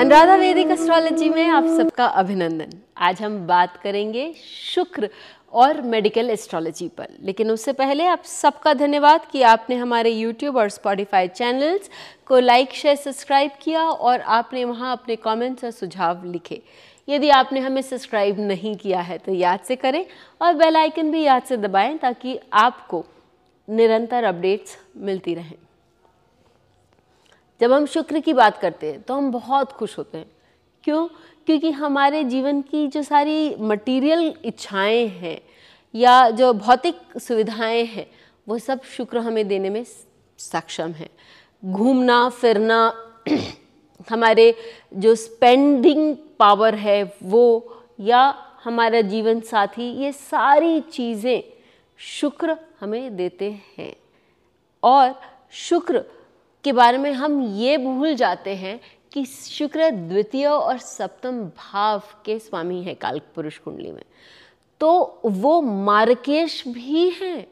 अनुराधा वैदिक एस्ट्रोलॉजी में आप सबका अभिनंदन। आज हम बात करेंगे शुक्र और मेडिकल एस्ट्रोलॉजी पर। लेकिन उससे पहले आप सबका धन्यवाद कि आपने हमारे यूट्यूब और स्पॉटिफाई चैनल्स को लाइक शेयर सब्सक्राइब किया और आपने वहाँ अपने कमेंट्स और सुझाव लिखे। यदि आपने हमें सब्सक्राइब नहीं किया है तो याद से करें और बेल आइकन भी याद से दबाएँ ताकि आपको निरंतर अपडेट्स मिलती रहें। जब हम शुक्र की बात करते हैं तो हम बहुत खुश होते हैं। क्यों? क्योंकि हमारे जीवन की जो सारी मटेरियल इच्छाएँ हैं, या जो भौतिक सुविधाएँ हैं, वो सब शुक्र हमें देने में सक्षम है। घूमना, फिरना, हमारे जो स्पेंडिंग पावर है, वो, या हमारा जीवन साथी, ये सारी चीज़ें शुक्र हमें देते हैं। और शुक्र के बारे में हम ये भूल जाते हैं कि शुक्र द्वितीय और सप्तम भाव के स्वामी हैं काल पुरुष कुंडली में। तो वो मार्केश भी हैं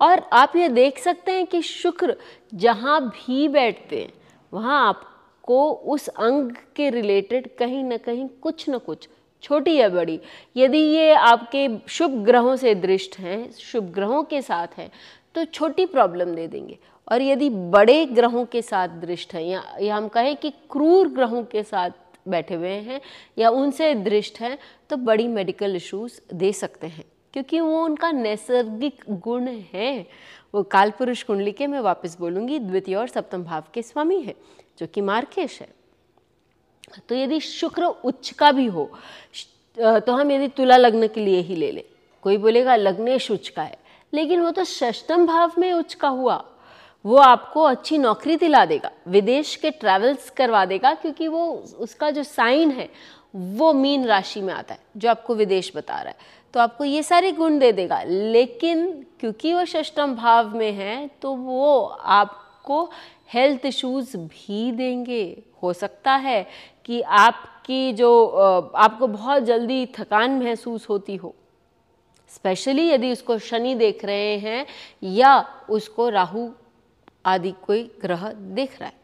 और आप ये देख सकते हैं कि शुक्र जहाँ भी बैठते हैं, वहाँ आपको उस अंग के रिलेटेड कहीं ना कहीं कुछ ना कुछ, छोटी या बड़ी, यदि ये आपके शुभ ग्रहों से दृष्ट हैं, शुभ ग्रहों के साथ हैं तो छोटी प्रॉब्लम दे देंगे। और यदि बड़े ग्रहों के साथ दृष्ट हैं या, या हम कहें कि क्रूर ग्रहों के साथ बैठे हुए हैं या उनसे दृष्ट हैं तो बड़ी मेडिकल इश्यूज़ दे सकते हैं क्योंकि वो उनका नैसर्गिक गुण है। वो काल पुरुष कुंडली के मैं वापस बोलूँगी द्वितीय और सप्तम भाव के स्वामी है जो कि मार्केश है। तो यदि शुक्र उच्च का भी हो तो हम यदि तुला लग्न के लिए ही ले लें। कोई बोलेगा लग्नेश उच्च का है लेकिन वो तो षष्टम भाव में उच्च का हुआ। वो आपको अच्छी नौकरी दिला देगा, विदेश के ट्रैवल्स करवा देगा, क्योंकि वो उसका जो साइन है, वो मीन राशि में आता है, जो आपको विदेश बता रहा है। तो आपको ये सारे गुण दे देगा, लेकिन क्योंकि वो षष्टम भाव में है तो वो आपको हेल्थ इश्यूज़ भी देंगे। हो सकता है कि आपकी जो आपको बहुत जल्दी थकान महसूस होती हो स्पेशली यदि उसको शनि देख रहे हैं या उसको राहु आदि कोई ग्रह देख रहा है।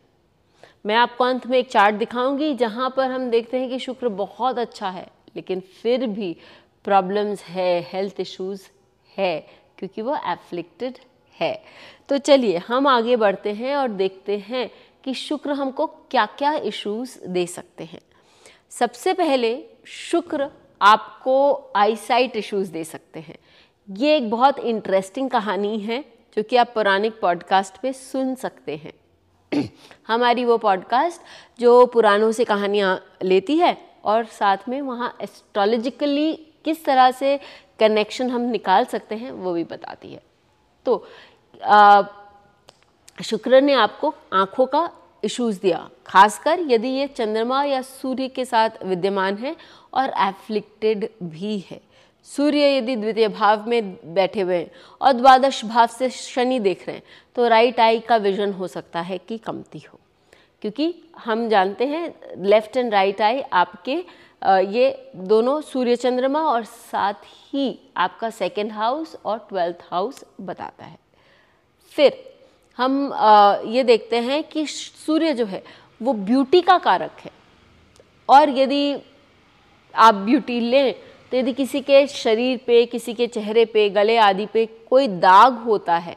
मैं आपको अंत में एक चार्ट दिखाऊँगी, जहाँ पर हम देखते हैं कि शुक्र बहुत अच्छा है, लेकिन फिर भी प्रॉब्लम्स है हेल्थ इश्यूज़ है, क्योंकि वो एफ्लिक्टेड है। तो चलिए, हम आगे बढ़ते हैं और देखते हैं कि शुक्र हमको क्या क्या इश्यूज़ दे सकते हैं। सबसे पहले, शुक्र आपको आईसाइट इश्यूज़ दे सकते हैं। ये एक बहुत इंटरेस्टिंग कहानी है। जो कि आप पौराणिक पॉडकास्ट पे सुन सकते हैं। हमारी वो पॉडकास्ट जो पुरानों से कहानियाँ लेती है और साथ में वहाँ एस्ट्रोलॉजिकली किस तरह से कनेक्शन हम निकाल सकते हैं, वो भी बताती है। तो शुक्र ने आपको आँखों का इश्यूज़ दिया, खासकर यदि ये चंद्रमा या सूर्य के साथ विद्यमान है और एफ्लिक्टेड भी है। सूर्य यदि द्वितीय भाव में बैठे हुए हैं और द्वादश भाव से शनि देख रहे हैं तो राइट आई का विजन हो सकता है कि कमती हो। क्योंकि हम जानते हैं लेफ़्ट एंड राइट आई आपके ये दोनों सूर्य चंद्रमा और साथ ही आपका सेकेंड हाउस और ट्वेल्थ हाउस बताता है। फिर हम ये देखते हैं कि सूर्य जो है, वो ब्यूटी का कारक है। और यदि आप ब्यूटी लें तो यदि किसी के शरीर पे किसी के चेहरे पे गले आदि पे कोई दाग होता है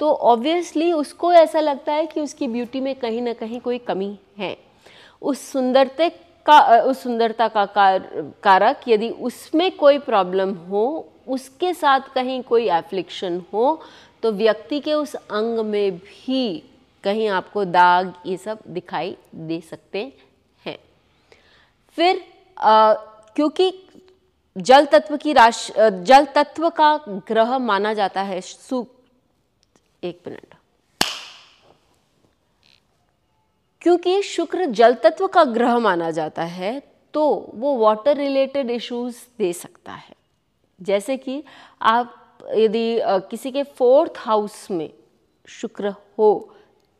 तो ऑब्वियसली उसको ऐसा लगता है कि उसकी ब्यूटी में कहीं ना कहीं कोई कमी है। उस सुंदरते का उस सुंदरता का कार, कारक यदि उसमें कोई प्रॉब्लम हो उसके साथ कहीं कोई एफ्लिक्शन हो तो व्यक्ति के उस अंग में भी कहीं आपको दाग ये सब दिखाई दे सकते हैं। फिर आ, क्योंकि जल तत्व की राशि जल तत्व का ग्रह माना जाता है। सु, एक मिनट। क्योंकि शुक्र जल तत्व का ग्रह माना जाता है तो वो वाटर रिलेटेड इश्यूज़ दे सकता है। जैसे कि आप, यदि किसी के फोर्थ हाउस में शुक्र हो,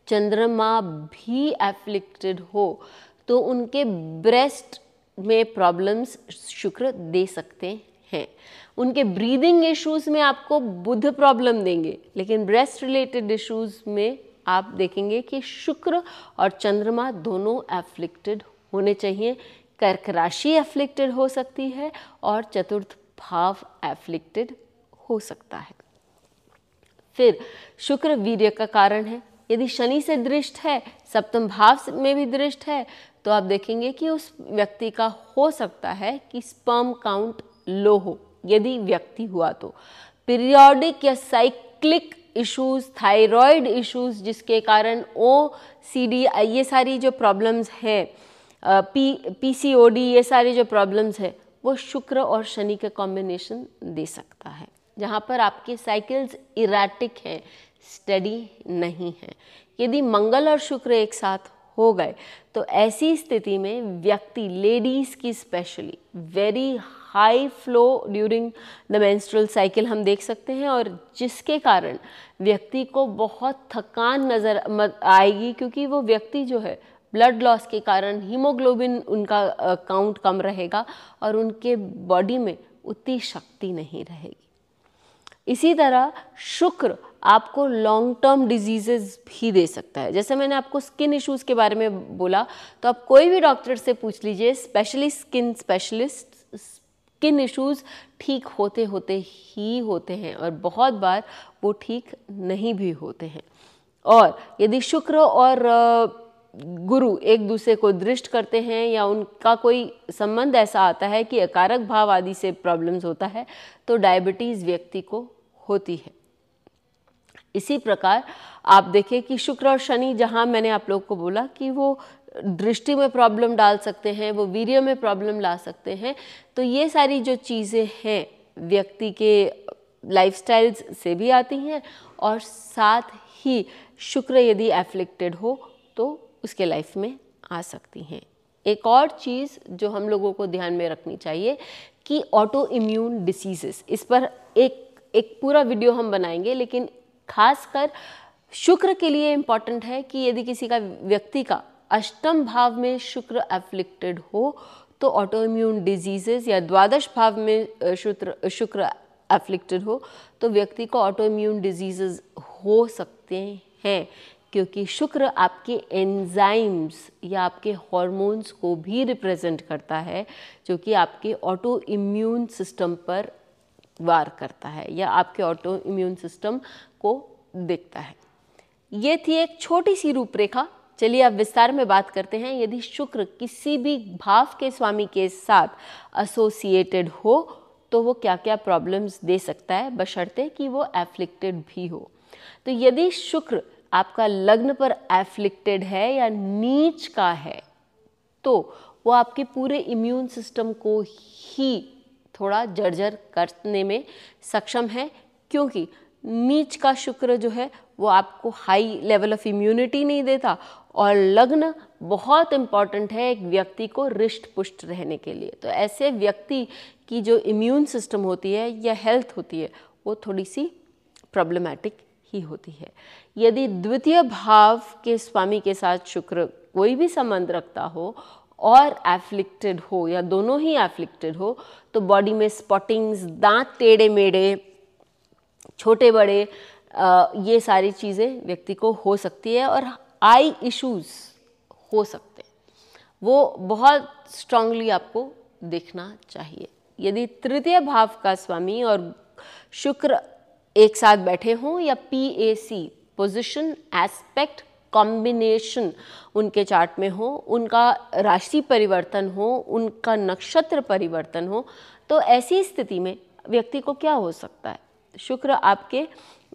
चंद्रमा भी एफ्लिक्टेड हो तो उनके ब्रेस्ट में प्रॉब्लम्स शुक्र दे सकते हैं। उनके ब्रीदिंग इश्यूज़ में आपको बुध प्रॉब्लम देंगे, लेकिन ब्रेस्ट रिलेटेड इश्यूज़ में आप देखेंगे कि शुक्र और चंद्रमा दोनों एफ्लिक्टेड होने चाहिए। कर्क राशि एफ्लिक्टेड हो सकती है और चतुर्थ भाव एफ्लिक्टेड हो सकता है। फिर शुक्र वीर्य का कारण है। यदि शनि से दृष्ट है, सप्तम भाव में भी दृष्ट है तो आप देखेंगे कि उस व्यक्ति का हो सकता है कि स्पर्म काउंट लो हो, यदि व्यक्ति हुआ तो। पीरियोडिक या साइक्लिक इश्यूज़ थायराइड इश्यूज़ जिसके कारण ओ सी डी ये सारी जो प्रॉब्लम्स हैं P P C O D ये सारी जो प्रॉब्लम्स है, वो शुक्र और शनि का कॉम्बिनेशन दे सकता है, जहाँ पर आपके साइकिल्स इराटिक हैं स्टडी नहीं है। यदि मंगल और शुक्र एक साथ हो गए। तो ऐसी स्थिति में व्यक्ति लेडीज़ की specially very high flow during the menstrual cycle हम देख सकते हैं और जिसके कारण व्यक्ति को बहुत थकान नज़र आएगी क्योंकि वो व्यक्ति जो है ब्लड लॉस के कारण हीमोग्लोबिन उनका काउंट कम रहेगा और उनके बॉडी में उतनी शक्ति नहीं रहेगी। इसी तरह शुक्र आपको लॉन्ग टर्म डिजीजेज भी दे सकता है। जैसे मैंने आपको स्किन इश्यूज़ के बारे में बोला तो आप कोई भी डॉक्टर से पूछ लीजिए specially skin specialist skin issues ठीक होते होते ही होते हैं और बहुत बार वो ठीक नहीं भी होते हैं। और यदि शुक्र और गुरु एक दूसरे को दृष्ट करते हैं या उनका कोई संबंध ऐसा आता है कि अकारक भाव आदि से प्रॉब्लम्स होता है तो डायबिटीज़ व्यक्ति को होती है। इसी प्रकार आप देखें कि शुक्र और शनि, जहाँ मैंने आप लोग को बोला कि वो दृष्टि में प्रॉब्लम डाल सकते हैं, वो वीर्य में प्रॉब्लम ला सकते हैं तो ये सारी जो चीज़ें हैं, व्यक्ति के लाइफस्टाइल्स से भी आती हैं और साथ ही शुक्र यदि एफ्लिक्टेड हो तो उसके लाइफ में आ सकती हैं। एक और चीज़ जो हम लोगों को ध्यान में रखनी चाहिए कि ऑटो इम्यून डिसीजेस इस पर एक एक पूरा वीडियो हम बनाएँगे, लेकिन खासकर शुक्र के लिए इंपॉर्टेंट है कि यदि किसी का व्यक्ति का अष्टम भाव में शुक्र एफ्लिक्टेड हो तो ऑटो इम्यून डिजीजेज या द्वादश भाव में शुक्र शुक्र एफ्लिक्टेड हो तो व्यक्ति को ऑटो इम्यून डिजीजेज हो सकते हैं, क्योंकि शुक्र आपके एंजाइम्स या आपके हॉर्मोन्स को भी रिप्रेजेंट करता है, जो कि आपके ऑटो इम्यून सिस्टम पर वार करता है या आपके ऑटो इम्यून सिस्टम को देखता है। ये थी एक छोटी सी रूपरेखा। चलिए अब विस्तार में बात करते हैं। यदि शुक्र किसी भी भाव के स्वामी के साथ एसोसिएटेड हो तो वो क्या क्या प्रॉब्लम्स दे सकता है? बशर्ते कि वो एफ्लिक्टेड भी हो। तो यदि शुक्र आपका लग्न पर एफ्लिक्टेड है या नीच का है तो वो आपके पूरे इम्यून सिस्टम को ही थोड़ा जर्जर करने में सक्षम है, क्योंकि नीच का शुक्र जो है, वो आपको हाई लेवल ऑफ़ इम्यूनिटी नहीं देता और लग्न बहुत इंपॉर्टेंट है एक व्यक्ति को रिष्ट पुष्ट रहने के लिए। तो ऐसे व्यक्ति की जो इम्यून सिस्टम होती है या हेल्थ होती है, वो थोड़ी सी प्रॉब्लमेटिक ही होती है। यदि द्वितीय भाव के स्वामी के साथ शुक्र कोई भी संबंध रखता हो और एफ्लिक्टेड हो या दोनों ही एफ्लिक्टेड हो तो बॉडी में स्पॉटिंग्स दांत टेढ़े मेढ़े छोटे बड़े आ, ये सारी चीज़ें व्यक्ति को हो सकती है और आई इश्यूज़ हो सकते हैं। वो बहुत स्ट्रांगली आपको देखना चाहिए। यदि तृतीय भाव का स्वामी और शुक्र एक साथ बैठे हों या P A C position aspect combination उनके चार्ट में हो उनका राशि परिवर्तन हो उनका नक्षत्र परिवर्तन हो तो ऐसी स्थिति में व्यक्ति को क्या हो सकता है? शुक्र आपके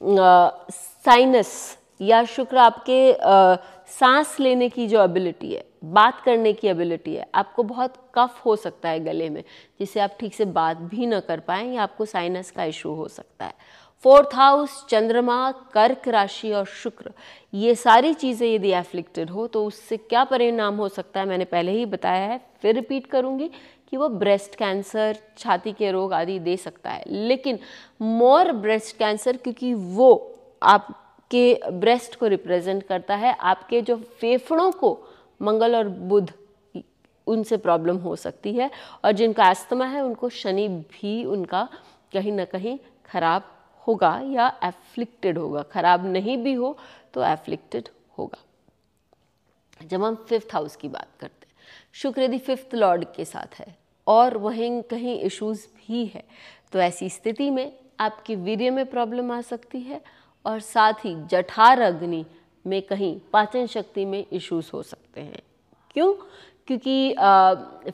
साइनस या शुक्र आपके आ, सांस लेने की जो एबिलिटी है बात करने की एबिलिटी है आपको बहुत कफ हो सकता है गले में जिससे आप ठीक से बात भी ना कर पाएँ या आपको साइनस का इशू हो सकता है। फोर्थ हाउस, चंद्रमा, कर्क राशि और शुक्र। ये सारी चीज़ें यदि एफ्लिक्टेड हो तो उससे क्या परिणाम हो सकता है? मैंने पहले ही बताया है, फिर रिपीट करूँगी कि वो ब्रेस्ट कैंसर छाती के रोग आदि दे सकता है। लेकिन मोर ब्रेस्ट कैंसर क्योंकि वो आपके ब्रेस्ट को रिप्रेजेंट करता है, आपके जो फेफड़ों को, मंगल और बुध, उनसे प्रॉब्लम हो सकती है। और जिनका अस्थमा है, उनको शनि भी उनका कहीं ना कहीं खराब होगा या एफ्लिक्टेड होगा। खराब नहीं भी हो तो एफ्लिक्टेड होगा। जब हम फिफ्थ हाउस की बात करते हैं, शुक्र यदि फिफ्थ लॉर्ड के साथ है और वहीं कहीं इश्यूज़ भी है तो ऐसी स्थिति में आपके वीर्य में प्रॉब्लम आ सकती है और साथ ही जठार अग्नि में कहीं पाचन शक्ति में इश्यूज़ हो सकते हैं। क्यों? क्योंकि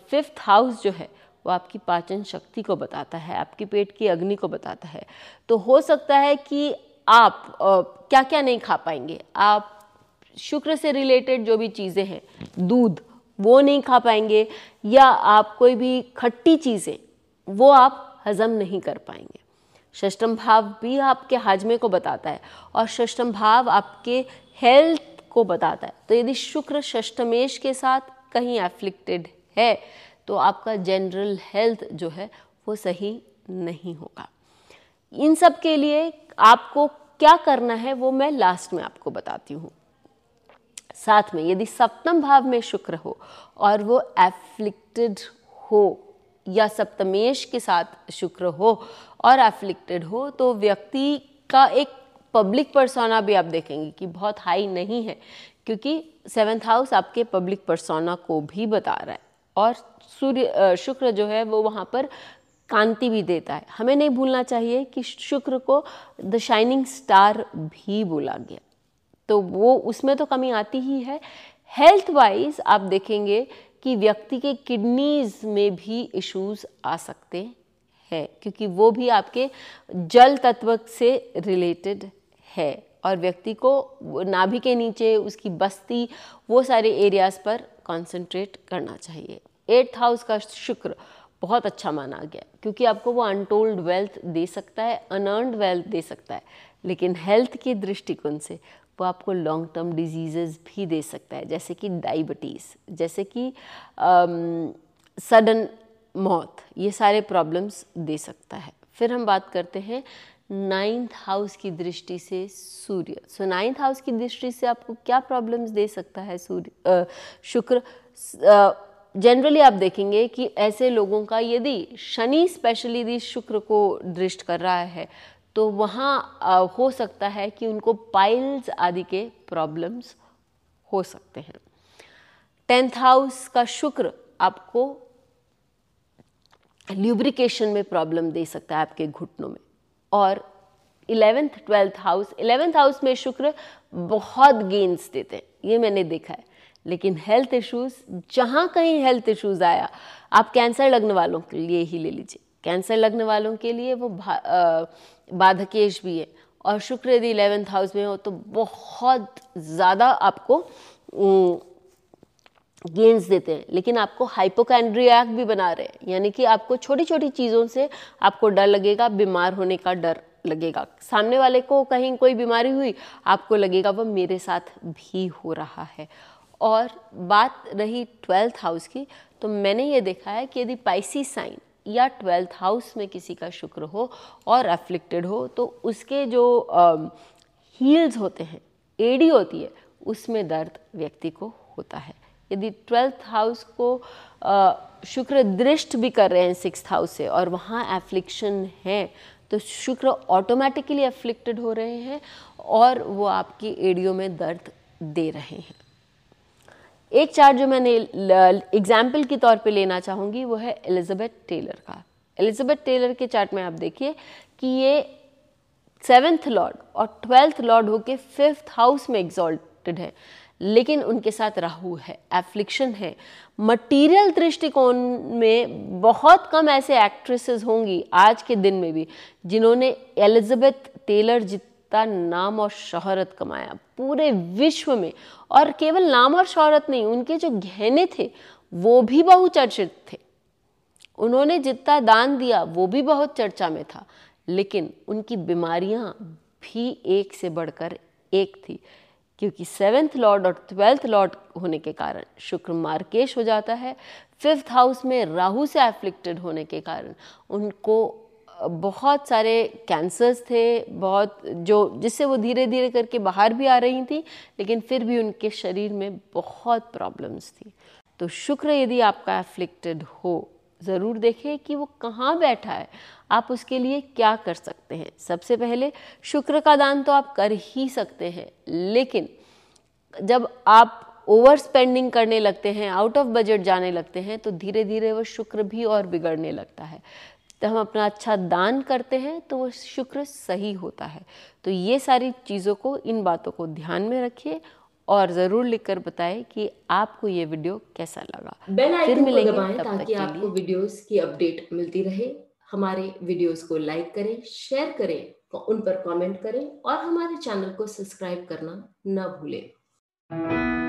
फिफ्थ हाउस जो है वो आपकी पाचन शक्ति को बताता है, आपके पेट की अग्नि को बताता है। तो हो सकता है कि आप क्या क्या नहीं खा पाएँगे। आप शुक्र से रिलेटेड जो भी चीज़ें हैं, दूध, वो नहीं खा पाएँगे या आप कोई भी खट्टी चीज़ें, वो आप हजम नहीं कर पाएँगे। षष्टम भाव भी आपके हाजमे को बताता है और षष्टम भाव आपके हेल्थ को बताता है। तो यदि शुक्र षष्टमेश के साथ कहीं एफ्लिक्टेड है तो आपका जनरल हेल्थ जो है वो सही नहीं होगा। इन सब के लिए आपको क्या करना है वो मैं लास्ट में आपको बताती हूँ। साथ में यदि सप्तम भाव में शुक्र हो और वो एफ्लिक्टेड हो या सप्तमेश के साथ शुक्र हो और एफ्लिक्टेड हो तो व्यक्ति का एक पब्लिक परसोना भी आप देखेंगे कि बहुत हाई नहीं है, क्योंकि सेवेंथ हाउस आपके पब्लिक परसोना को भी बता रहा है। और सूर्य शुक्र जो है वो वहाँ पर कांति भी देता है। हमें नहीं भूलना चाहिए कि शुक्र को द शाइनिंग स्टार भी बोला गया। तो वो, उसमें तो कमी आती ही है। हेल्थ वाइज आप देखेंगे कि व्यक्ति के किडनीज में भी इश्यूज़ आ सकते हैं, क्योंकि वो भी आपके जल तत्व से रिलेटेड है और व्यक्ति को नाभि के नीचे, उसकी बस्ती, वो सारे एरियाज़ पर कंसंट्रेट करना चाहिए। एट्थ हाउस का शुक्र बहुत अच्छा माना गया, क्योंकि आपको वो अनटोल्ड वेल्थ दे सकता है अनर्नड वेल्थ दे सकता है, लेकिन हेल्थ के दृष्टिकोण से वो आपको लॉन्ग टर्म डिजीज़ेस भी दे सकता है, जैसे कि डायबिटीज़ जैसे कि सडन मौत, ये सारे प्रॉब्लम्स दे सकता है। फिर हम बात करते हैं नाइन्थ हाउस की दृष्टि से सूर्य। सो नाइन्थ हाउस की दृष्टि से आपको क्या प्रॉब्लम्स दे सकता है सूर्य? शुक्र जनरली आप देखेंगे कि ऐसे लोगों का यदि शनि स्पेशली यदि शुक्र को दृष्ट कर रहा है तो वहाँ हो सकता है कि उनको पाइल्स आदि के प्रॉब्लम्स हो सकते हैं। टेंथ हाउस का शुक्र आपको ल्यूब्रिकेशन में प्रॉब्लम दे सकता है आपके घुटनों में। और eleventh twelfth house eleventh house में शुक्र बहुत गेंस देते हैं, ये मैंने देखा है। लेकिन हेल्थ इश्यूज़ जहाँ कहीं हेल्थ इश्यूज़ आया, आप कैंसर लगने वालों के लिए ही ले लीजिए। कैंसर लगने वालों के लिए वो बाधकेश भी है। और शुक्र यदि इलेवेंथ हाउस में हो तो बहुत ज़्यादा आपको गेंस देते हैं, लेकिन आपको हाइपोकैंड्रियाक भी बना रहे हैं, यानी कि आपको छोटी छोटी चीज़ों से आपको डर लगेगा, बीमार होने का डर लगेगा। सामने वाले को कहीं कोई बीमारी हुई, आपको लगेगा वो मेरे साथ भी हो रहा है। और बात रही ट्वेल्थ हाउस की तो मैंने ये देखा है कि यदि पाइसी साइन या ट्वेल्थ हाउस में किसी का शुक्र हो और एफ्लिक्टेड हो तो उसके जो हील्स होते हैं एडी होती है, उसमें दर्द व्यक्ति को होता है। यदि ट्वेल्थ हाउस को शुक्र दृष्ट भी कर रहे हैं सिक्स हाउस से और वहाँ एफ्लिक्शन है तो शुक्र ऑटोमेटिकली एफ्लिक्टेड हो रहे हैं और वो आपकी एडियो में दर्द दे रहे हैं। एक चार्ट जो मैंने एग्ज़ाम्पल के तौर पे लेना चाहूँगी, वो है एलिजाबेथ टेलर का। एलिजाबेथ टेलर के चार्ट में आप देखिए कि ये सेवेंथ लॉर्ड और ट्वेल्थ लॉर्ड होके फिफ्थ हाउस में एग्जॉल्टेड है। लेकिन उनके साथ राहु है एफ्लिक्शन है। मटीरियल दृष्टिकोण में बहुत कम ऐसे एक्ट्रेसेस होंगी आज के दिन में भी, जिन्होंने एलिजाबेथ टेलर जितना नाम और शहरत कमाया पूरे विश्व में। और केवल नाम और शहरत नहीं, उनके जो गहने थे, वो भी बहुचर्चित थे। उन्होंने जितना दान दिया, वो भी बहुत चर्चा में था। लेकिन उनकी बीमारियाँ भी एक से बढ़कर एक थी। क्योंकि सेवेंथ लॉर्ड और ट्वेल्थ लॉर्ड होने के कारण शुक्र मार्केश हो जाता है। फिफ्थ हाउस में राहु से एफ्लिक्टेड होने के कारण उनको बहुत सारे कैंसर्स थे, बहुत जो, जिससे वो धीरे धीरे करके बाहर भी आ रही थी, लेकिन फिर भी उनके शरीर में बहुत प्रॉब्लम्स थी। तो शुक्र यदि आपका एफ्लिक्टेड हो ज़रूर देखें कि वो कहाँ बैठा है। आप उसके लिए क्या कर सकते हैं? सबसे पहले शुक्र का दान तो आप कर ही सकते हैं, लेकिन जब आप ओवर स्पेंडिंग करने लगते हैं आउट ऑफ़ बजट जाने लगते हैं तो धीरे धीरे वो शुक्र भी और बिगड़ने लगता है। तो हम अपना अच्छा दान करते हैं तो वो शुक्र सही होता है। तो ये सारी चीज़ों को, इन बातों को ध्यान में रखिए और ज़रूर लिखकर बताएँ कि आपको ये वीडियो कैसा लगा। बेल आइकन को दबाएँ ताकि आपको वीडियोस की अपडेट मिलती रहे। हमारे वीडियोस को लाइक करें शेयर करें उन पर कमेंट करें और हमारे चैनल को सब्सक्राइब करना न भूलें।